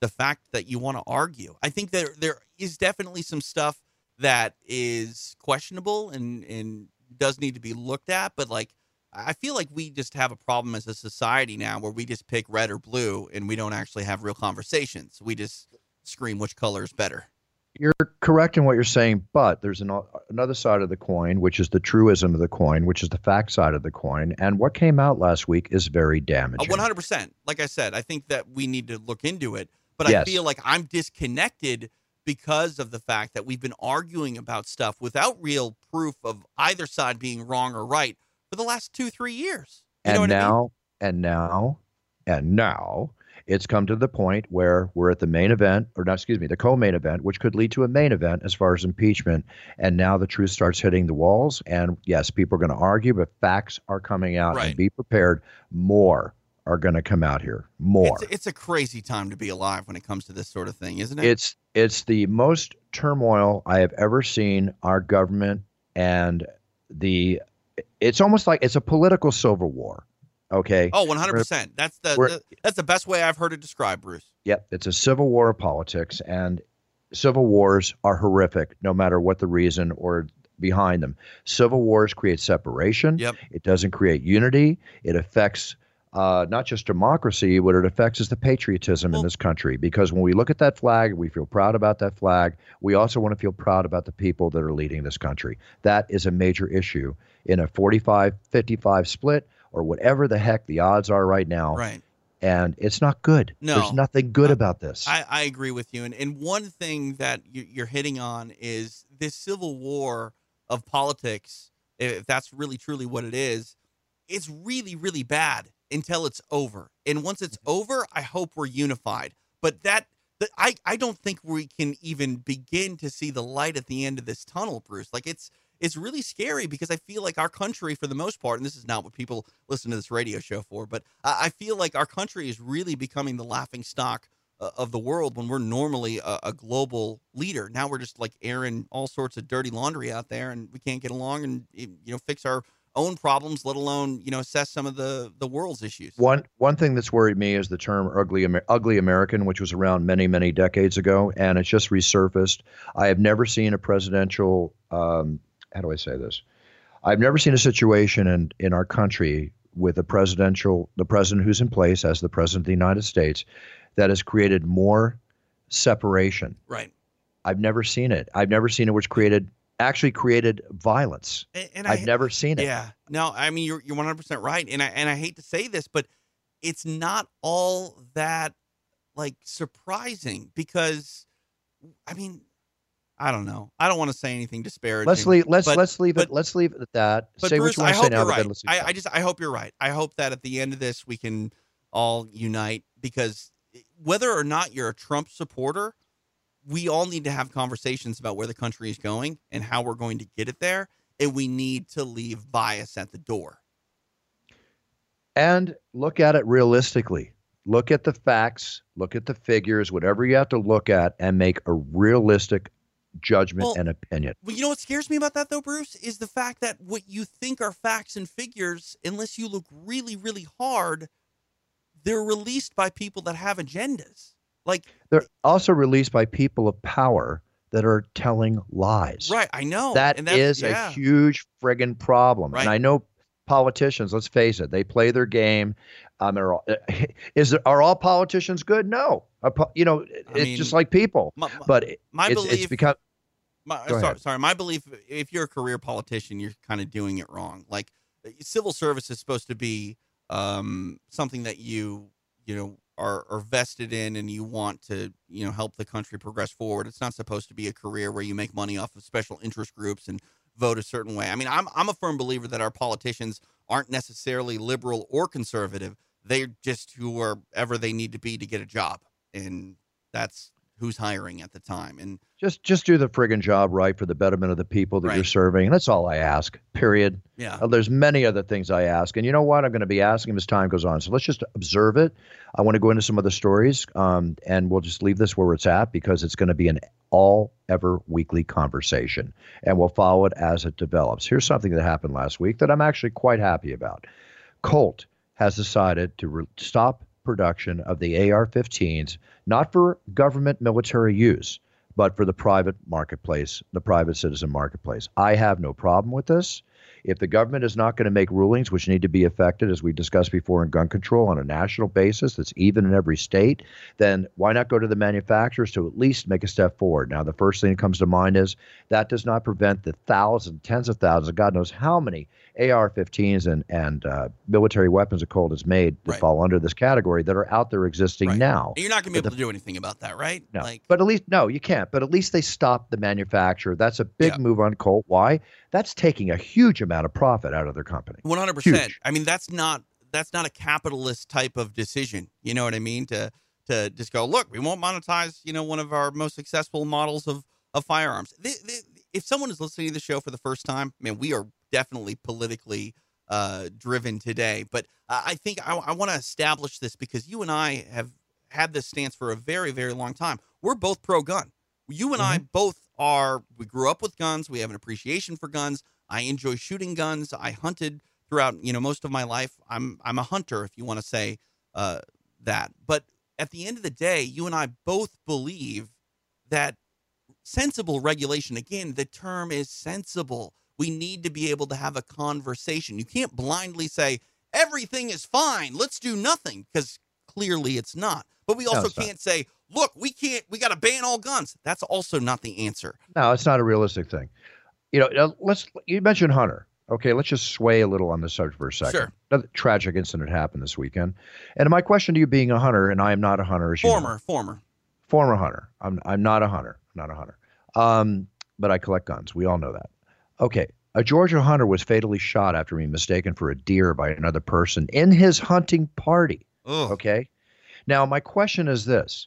the fact that you want to argue. I think there there is definitely some stuff that is questionable and and does need to be looked at, but like I feel like we just have a problem as a society now where we just pick red or blue and we don't actually have real conversations. We just scream which color is better. You're correct in what you're saying, but there's an, another side of the coin, which is the truism of the coin, which is the fact side of the coin. And what came out last week is very damaging. One hundred percent. Like I said, I think that we need to look into it. But I feel like I'm disconnected because of the fact that we've been arguing about stuff without real proof of either side being wrong or right for the last two, three years. You and what I mean? now, and now, and now, it's come to the point where we're at the main event, or not, excuse me, the co-main event, which could lead to a main event as far as impeachment. And now the truth starts hitting the walls. And yes, people are going to argue, but facts are coming out. Right. And be prepared. More are going to come out here. More. It's, it's a crazy time to be alive when it comes to this sort of thing, isn't it? It's it's the most turmoil I have ever seen our government and the it's almost like it's a political civil war. Okay. oh, 100%. That's the, the that's the best way I've heard it described, Bruce. Yep, it's a civil war of politics, and civil wars are horrific, no matter what the reason or behind them. Civil wars create separation. Yep. It doesn't create unity. It affects uh, not just democracy, what it affects is the patriotism Well- in this country. Because when we look at that flag, we feel proud about that flag. We also want to feel proud about the people that are leading this country. That is a major issue in a 45 55 split or whatever the heck the odds are right now Right. and it's not good. No. There's nothing good about this. I, I agree with you. And, and one thing that you- you're hitting on is this civil war of politics, if that's really truly what it is, it's really, really bad until it's over. And once it's mm-hmm. over, I hope we're unified. But that, that I, I don't think we can even begin to see the light at the end of this tunnel, Bruce. Like it's it's really scary because I feel like our country, for the most part, and this is not what people listen to this radio show for, but I, feel like our country is really becoming the laughing stock uh, of the world when we're normally a, a global leader. Now we're just like airing all sorts of dirty laundry out there, and we can't get along and you know fix our own problems, let alone you know assess some of the the world's issues. One one thing that's worried me is the term ugly ugly American, which was around many many decades ago, and it's just resurfaced. I have never seen a presidential. Um, how do I say this? I've never seen a situation in in our country with a presidential the president who's in place as the president of the United States that has created more separation. Right. I've never seen it. I've never seen it which created actually created violence. And, and I've I, never seen it. Yeah. No, I mean you're you're 100 percent right, and I and I hate to say this, but it's not all that like surprising because I mean I don't know. I don't want to say anything disparaging. Let's leave. Let's but, let's leave but, it. Let's leave it at that. But say Bruce, what you want to say now. right. I, I just I hope you're right. I hope that at the end of this we can all unite because eh, whether or not you're a Trump supporter, we all need to have conversations about where the country is going and how we're going to get it there, and we need to leave bias at the door. And look at it realistically. Look at the facts. Look at the figures. Whatever you have to look at, and make a realistic judgment Well, and opinion. Well, you know what scares me about that though, Bruce, is the fact that what you think are facts and figures, unless you look really, really hard, they're released by people that have agendas. Like They're also released by people of power that are telling lies. Right, I know. That is yeah. a huge friggin' problem. Right. And I know politicians, let's face it, they play their game. Um, are, all- is there, are all politicians good? No. You know, it's mean, just like people. my- my- but it- my it's, it's belief- become My, sorry, ahead. sorry. My belief: if you're a career politician, you're kind of doing it wrong. Like civil service is supposed to be um, something that you you know are, are vested in, and you want to you know help the country progress forward. It's not supposed to be a career where you make money off of special interest groups and vote a certain way. I mean, I'm I'm a firm believer that our politicians aren't necessarily liberal or conservative. They're just whoever they need to be to get a job, and that's who's hiring at the time. And just just do the friggin' job right for the betterment of the people that you're Right. serving. That's all I ask. Period. yeah, Uh, there's many other things I ask, and you know what? I'm going to be asking as time goes on. So let's just observe it. I want to go into some other stories, um, and we'll just leave this where it's at because it's going to be an all ever weekly conversation, and we'll follow it as it develops. Here's something that happened last week that I'm actually quite happy about. Colt has decided to re- stop production of the AR-15s, not for government military use, but for the private marketplace, the private citizen marketplace. I have no problem with this. If the government is not going to make rulings which need to be affected, as we discussed before in gun control, on a national basis that's even in every state, then why not go to the manufacturers to at least make a step forward? Now, the first thing that comes to mind is that does not prevent the thousands, tens of thousands, God knows how many AR-15s and and uh, military weapons of Colt is made that Right. fall under this category that are out there existing Right. now. And you're not going to be able to do anything about that, right? No, Like, but at least no, you can't. But at least they stopped the manufacturer. That's a big Yeah. move on Colt. Why? That's taking a huge amount of profit out of their company. One hundred percent. I mean, that's not that's not a capitalist type of decision. You know what I mean? To to just go, look, we won't monetize. You know, one of our most successful models of of firearms. If someone is listening to the show for the first time, man, we are definitely politically uh, driven today. But uh, I think I, I want to establish this because you and I have had this stance for a very very long time. We're both pro gun. You and I both are. We grew up with guns. We have an appreciation for guns. I enjoy shooting guns. I hunted throughout you know most of my life. I'm I'm a hunter, if you want to say uh, that. But at the end of the day, you and I both believe that sensible regulation. Again, the term is sensible. We need to be able to have a conversation. You can't blindly say everything is fine. Let's do nothing because clearly it's not. But we also not. can't say, look, we can't. We got to ban all guns. That's also not the answer. No, it's not a realistic thing. You know, let's. You mentioned Hunter. Okay, let's just sway a little on this subject for a second. Sure. Another tragic incident happened this weekend, and my question to you, being a hunter, and I am not a hunter, as you know. Former, former. former hunter. I'm I'm not a hunter. I'm not a hunter. Um, but I collect guns. We all know that. Okay. A Georgia hunter was fatally shot after being mistaken for a deer by another person in his hunting party. Ugh. Okay. Now my question is this.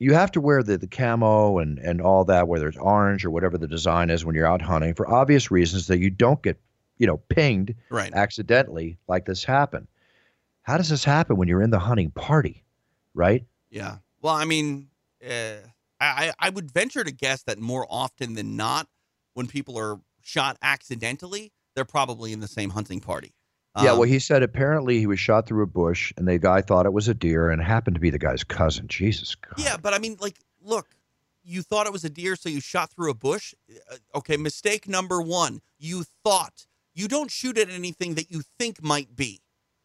You have to wear the, the camo and, and all that, whether it's orange or whatever the design is when you're out hunting for obvious reasons that you don't get, you know, pinged Right. accidentally like this happened. How does this happen when you're in the hunting party? Right? Yeah. Well, I mean, uh, I I would venture to guess that more often than not, when people are shot accidentally, they're probably in the same hunting party. yeah, well, Um, he said apparently he was shot through a bush, and the guy thought it was a deer, and it happened to be the guy's cousin. Jesus God. Yeah, but I mean, like, look, you thought it was a deer, so you shot through a bush. Uh, Okay, mistake number one. You thought. You don't shoot at anything that you think might be.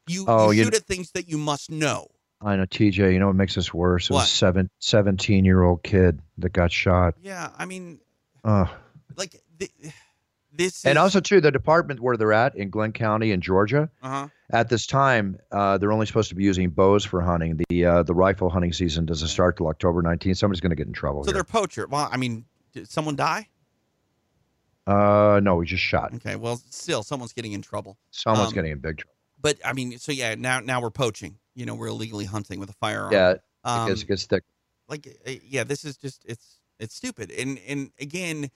You, Oh, you you- shoot at things that you must know. I know, TJ. You know what makes this worse? It What? was a seven, 17 year old kid that got shot. Yeah, I mean, Uh, like, th- this and is- also, too, the department where they're at in Glenn County in Georgia, Uh-huh. at this time, uh, they're only supposed to be using bows for hunting. The uh, the rifle hunting season doesn't start till October 19th. Somebody's going to get in trouble So here. they're poacher. Well, I mean, did someone die? Uh, no, we just shot. Okay, well, still, someone's getting in trouble. Someone's Um, getting in big trouble. But I mean, so yeah, now now we're poaching. You know, we're illegally hunting with a firearm. Yeah, Um, it gets, it gets thick. like uh, yeah this is just it's it's stupid and and again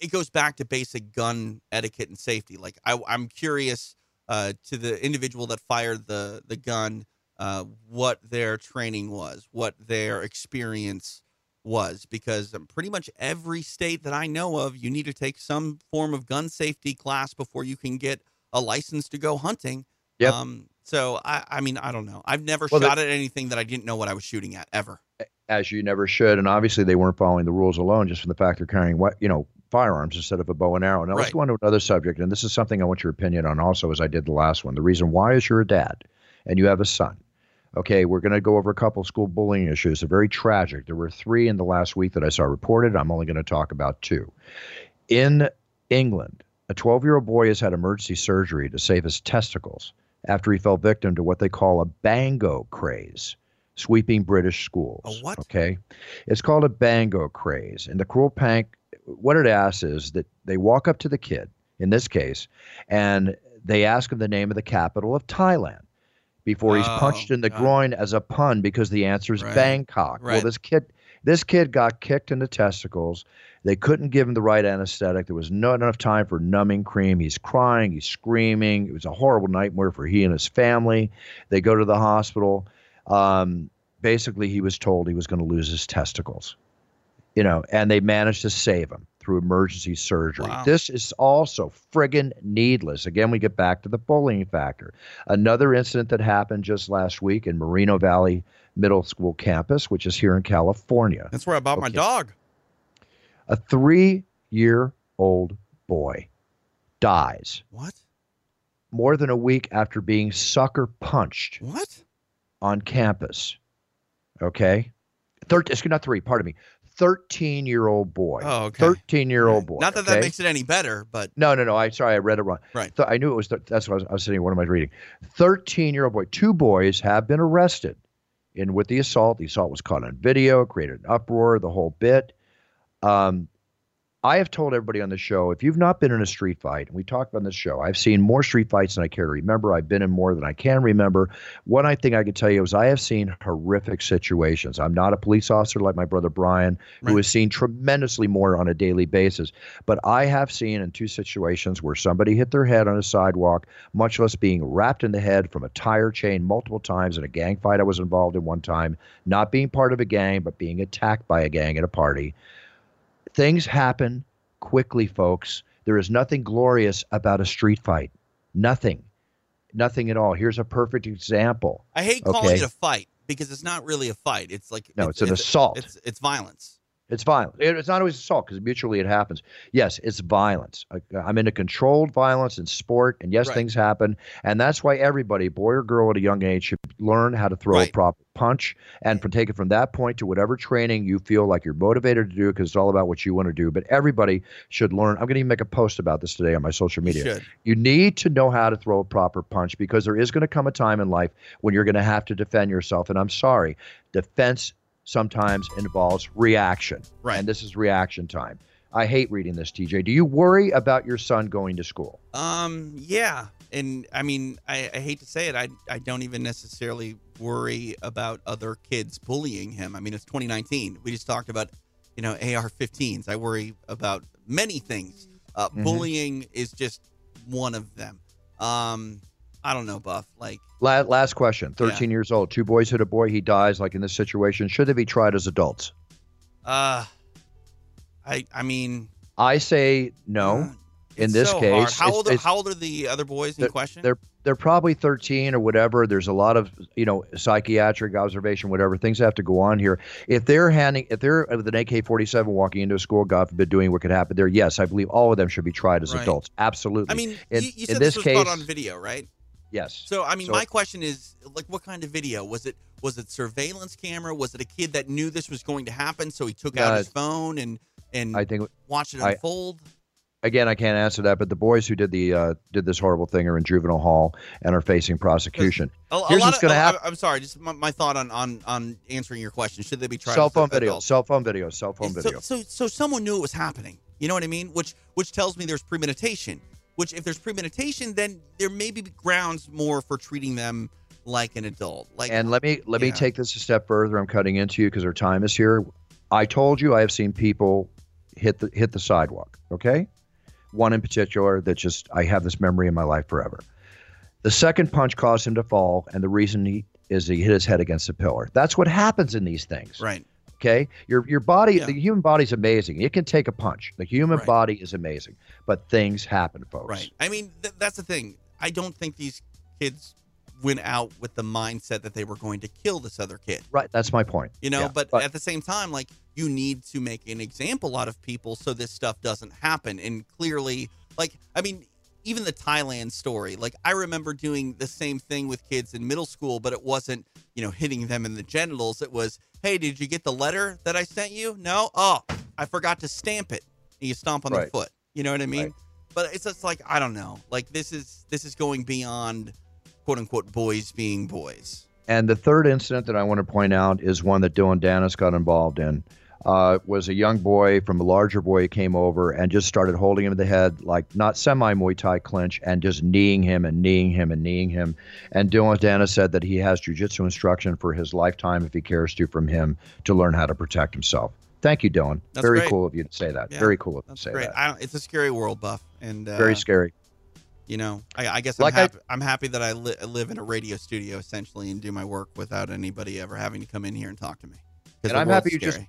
it goes back to basic gun etiquette and safety like I, i'm curious uh, to the individual that fired the the gun uh, what their training was what their experience was because um, pretty much every state that i know of you need to take some form of gun safety class before you can get a license to go hunting Yep. um so i i mean i don't know i've never Well, shot at anything that i didn't know what i was shooting at ever as you never should. And obviously, they weren't following the rules alone, just from the fact they're carrying what you know firearms instead of a bow and arrow. Now let's go on to another subject, and this is something I want your opinion on, also, as I did the last one. The reason why is you're a dad and you have a son. Okay, we're going to go over a couple school bullying issues. They're very tragic. There were three in the last week that I saw reported. I'm only going to talk about two. In England, a 12 year old boy has had emergency surgery to save his testicles after he fell victim to what they call a bango craze, sweeping British schools. A what? Okay. It's called a bango craze. And the cruel pank, what it asks is that they walk up to the kid, in this case, and they ask him the name of the capital of Thailand before he's Oh, punched in the God. groin as a pun because the answer is Right. Bangkok. Well, this kid this kid got kicked in the testicles. They couldn't give him the right anesthetic. There was not enough time for numbing cream. He's crying, he's screaming. It was a horrible nightmare for he and his family. They go to the hospital. Um, basically, he was told he was going to lose his testicles. You know, and they managed to save him through emergency surgery. Wow. This is also friggin' needless. Again, we get back to the bullying factor. Another incident that happened just last week in Moreno Valley Middle School campus, which is here in California. That's where I bought my dog. A three year old boy dies What? more than a week after being sucker punched What? on campus. Okay? Thir- excuse not three, pardon me. 13 year old boy. Oh, okay. 13 year old boy. Not that that makes it any better, but No, no, no. I sorry, I read it wrong. Right. Th- I knew it was. Th- that's what I was, I was sitting. What am I reading? Thirteen-year-old boy. Two boys have been arrested in with the assault. The assault was caught on video, created an uproar, the whole bit. Um, I have told everybody on the show if you've not been in a street fight, and we talked on this show, I've seen more street fights than I care to remember. I've been in more than I can remember. One I think I can tell you is I have seen horrific situations. I'm not a police officer like my brother Brian, who Right. has seen tremendously more on a daily basis. But I have seen in two situations where somebody hit their head on a sidewalk, much less being wrapped in the head from a tire chain multiple times in a gang fight I was involved in one time, not being part of a gang, but being attacked by a gang at a party. Things happen quickly, folks. There is nothing glorious about a street fight. Nothing. Nothing at all. Here's a perfect example. I hate calling Okay. it a fight because it's not really a fight. It's like No, it's an assault. It's it's violence. It's violent. It's not always assault because mutually it happens. Yes, it's violence. I- I'm into controlled violence in sport, and yes, Right. things happen, and that's why everybody, boy or girl, at a young age, should learn how to throw a proper punch, and from take it from that point to whatever training you feel like you're motivated to do, because it's all about what you want to do. But everybody should learn. I'm going to make a post about this today on my social media. should. You need to know how to throw a proper punch because there is going to come a time in life when you're going to have to defend yourself. And I'm sorry, defense sometimes involves reaction. Right. And this is reaction time. I hate reading this, TJ. Do you worry about your son going to school? Um, yeah, and I mean, I, I hate to say it, I I don't even necessarily worry about other kids bullying him. I mean, it's 2019. We just talked about, you know, AR-15s. I worry about many things. Uh, Mhm. Bullying is just one of them. Um, I don't know, Buff. Like, La- last question. 13 years old. Two boys hit a boy. He dies. Like in this situation, should they be tried as adults? uh, I I mean, I say no. in this so case, how old? it's- how old are the other boys in question? They're they're probably 13 or whatever. There's a lot of you know psychiatric observation, whatever things have to go on here. If they're handing, if they're with an AK-47 walking into a school, God forbid, doing what could happen there, yes, I believe all of them should be tried as Right. adults. Absolutely. I mean, in, you, you in said this this was case, caught on video, right? Yes. So I mean, So- my question is, like, what kind of video was it? Was it surveillance camera? Was it a kid that knew this was going to happen, so he took out Uh, his phone and and I think watched it I- unfold? again, I can't answer that, but the boys who did the uh, did this horrible thing are in juvenile hall and are facing prosecution. A, Here's what's going to happen: I- I'm sorry, just my, my thought on, on on answering your question. Should they be tried? cell phone video, cell phone video, cell phone So- video. So, so someone knew it was happening. You know what I mean? Which which tells me there's premeditation. Which if there's premeditation, then there may be grounds more for treating them like an adult. Like and let me let me yeah. take this a step further. I'm cutting into you because our time is here. I told you I have seen people hit the hit the sidewalk. Okay, one in particular that just I have this memory in my life forever. The second punch caused him to fall, and the reason he is he hit his head against a pillar. That's what happens in these things. right. Okay, your your body, Yeah. the human body is amazing. It can take a punch. The human Right. body is amazing, but things happen, folks. Right. I mean, th- that's the thing. I don't think these kids went out with the mindset that they were going to kill this other kid. Right. That's my point. You know, Yeah, but, at the same time, like you need to make an example out of people so this stuff doesn't happen. And clearly, like I mean, even the Thailand story, like I remember doing the same thing with kids in middle school, but it wasn't, you know, hitting them in the genitals. It was, hey, did you get the letter that I sent you? No? Oh, I forgot to stamp it. And you stomp on Right. the foot. You know what I mean? Right. But it's just like, I don't know. Like this is this is going beyond quote unquote boys being boys. And the third incident that I want to point out is one that Dillon Danis got involved in. Uh, was a young boy from a larger boy came over and just started holding him in the head, like not semi Muay Thai clinch, and just kneeing him and kneeing him and kneeing him. And Dillon Danis said that he has jujitsu instruction for his lifetime, if he cares to, from him to learn how to protect himself. Thank you, Dillon. That's Very great. cool of you to say that. Yeah, Very cool of you to say great. that. I don't, it's a scary world, Buff, and uh, Very scary. You know, I, I guess I'm I- happy. I'm happy that I, li- live in a radio studio essentially and do my work without anybody ever having to come in here and talk to me. And I'm happy you just.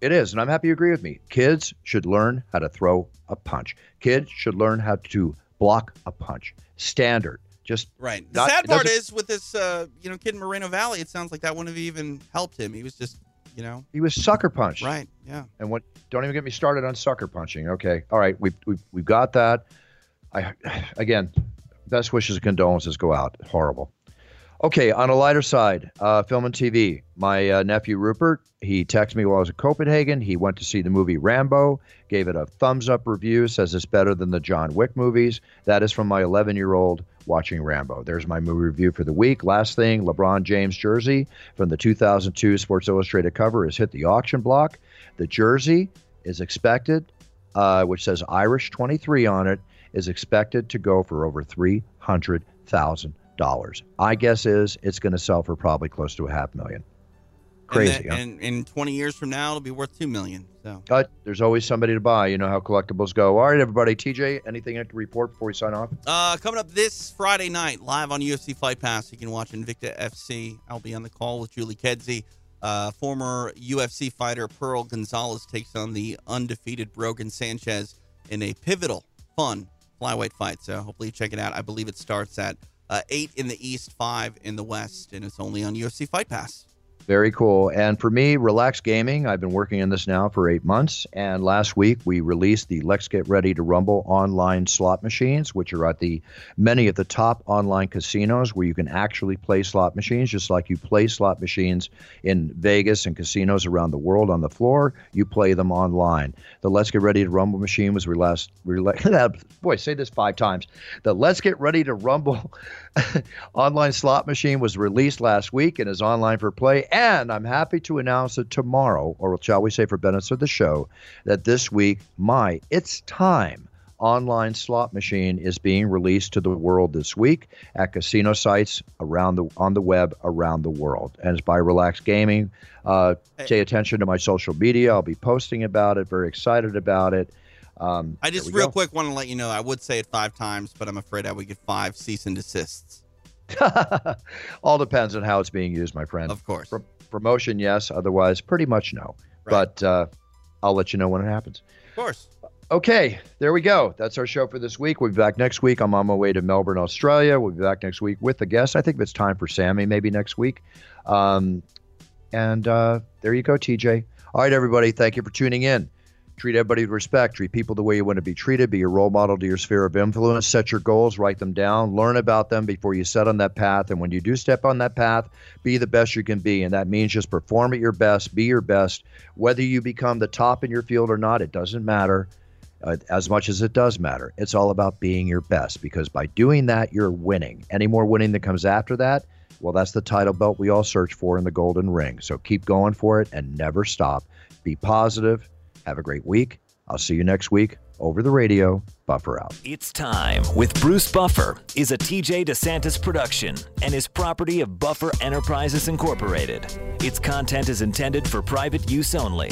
It is, and I'm happy you agree with me. Kids should learn how to throw a punch. Kids should learn how to block a punch. Standard. Just right. The not- sad part is with this, uh, you know, kid in Moreno Valley. It sounds like that wouldn't have even helped him. He was just, you know, he was sucker punched. right. Yeah. And what? Don't even get me started on sucker punching. Okay. All right. We've we've, we've got that. I again, best wishes and condolences go out. Horrible. Okay, on a lighter side, uh, film and TV. My uh, nephew Rupert, he texted me while I was in Copenhagen. He went to see the movie Rambo, gave it a thumbs up review, says it's better than the John Wick movies. That is from my 11 year old watching Rambo. There's my movie review for the week. Last thing, LeBron James jersey from the 2002 Sports Illustrated cover has hit the auction block. The jersey is expected, uh, which says Irish 23 on it, is expected to go for over $300,000. I guess is it's going to sell for probably close to a half million. Crazy, And, huh? then, and in 20 years from now, it'll be worth two million. So But there's always somebody to buy. You know how collectibles go. All right, everybody. TJ, anything to report before we sign off? Uh, coming up this Friday night, live on UFC Fight Pass, you can watch Invicta FC. I'll be on the call with Julie Kedzie. Uh, former UFC fighter Pearl Gonzalez takes on the undefeated Brogan Sanchez in a pivotal, fun flyweight fight. So hopefully you check it out. I believe it starts at uh, 8 in the East, 5 in the West, and it's only on UFC Fight Pass. Very cool. And for me, Relax Gaming, I've been working in this now for eight months. And last week, we released the Let's Get Ready to Rumble online slot machines, which are at the many of the top online casinos where you can actually play slot machines, just like you play slot machines in Vegas and casinos around the world on the floor. You play them online. The Let's Get Ready to Rumble machine was released. Rela- boy, say this five times. The Let's Get Ready to Rumble online slot machine was released last week and is online for play. And I'm happy to announce that tomorrow, or shall we say for benefits of the show, that this week, my It's Time online slot machine is being released to the world this week at casino sites around the on the web around the world. And it's by relax gaming. Uh, pay attention to my social media. I'll be posting about it very excited about it. Um, I just real go. quick want to let you know I would say it five times, but I'm afraid I would get five cease and desists. All depends on how it's being used, my friend. Of course. Pro- promotion, yes. Otherwise, pretty much no. Right. But uh, I'll let you know when it happens. Of course. Okay, there we go. That's our show for this week. We'll be back next week. I'm on my way to Melbourne, Australia. We'll be back next week with a guest. I think it's time for Sammy maybe next week. Um, and uh, there you go, TJ. All right, everybody. Thank you for tuning in. Treat everybody with respect. Treat people the way you want to be treated. Be a role model to your sphere of influence. Set your goals. Write them down. Learn about them before you set on that path. And when you do step on that path, be the best you can be. And that means just perform at your best. Be your best. Whether you become the top in your field or not, it doesn't matter uh, as much as it does matter. It's all about being your best because by doing that, you're winning. Any more winning that comes after that, well, that's the title belt we all search for in the golden ring. So keep going for it and never stop. Be positive. Have a great week. I'll see you next week over the radio. Buffer out. It's time with Bruce Buffer is a TJ DeSantis production and is property of Buffer Enterprises Incorporated. Its content is intended for private use only.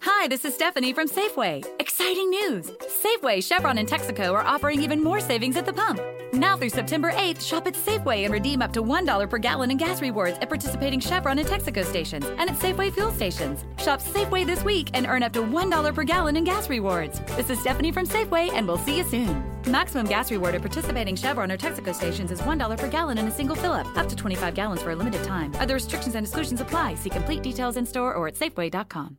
Hi, this is Stephanie from Safeway. Exciting news! Safeway, Chevron, and Texaco are offering even more savings at the pump. Now through September 8th, shop at Safeway and redeem up to $1 per gallon in gas rewards at participating Chevron and Texaco stations and at Safeway fuel stations. Shop Safeway this week and earn up to $1 per gallon in gas rewards. This is Stephanie from Safeway, and we'll see you soon. Maximum gas reward at participating Chevron or Texaco stations is $1 per gallon in a single fill up, up to 25 gallons for a limited time. Other restrictions and exclusions apply. See complete details in store or at Safeway.com.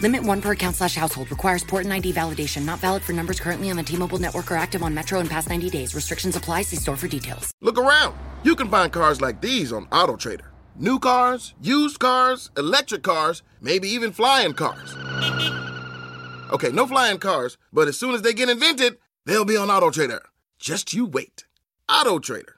Limit one per account slash household. Requires port and ID validation. Not valid for numbers currently on the T-Mobile network or active on Metro in past 90 days. Restrictions apply. See store for details. Look around. You can find cars like these on AutoTrader. New cars, used cars, electric cars, maybe even flying cars. Okay, no flying cars, but as soon as they get invented, they'll be on AutoTrader. Just you wait. AutoTrader.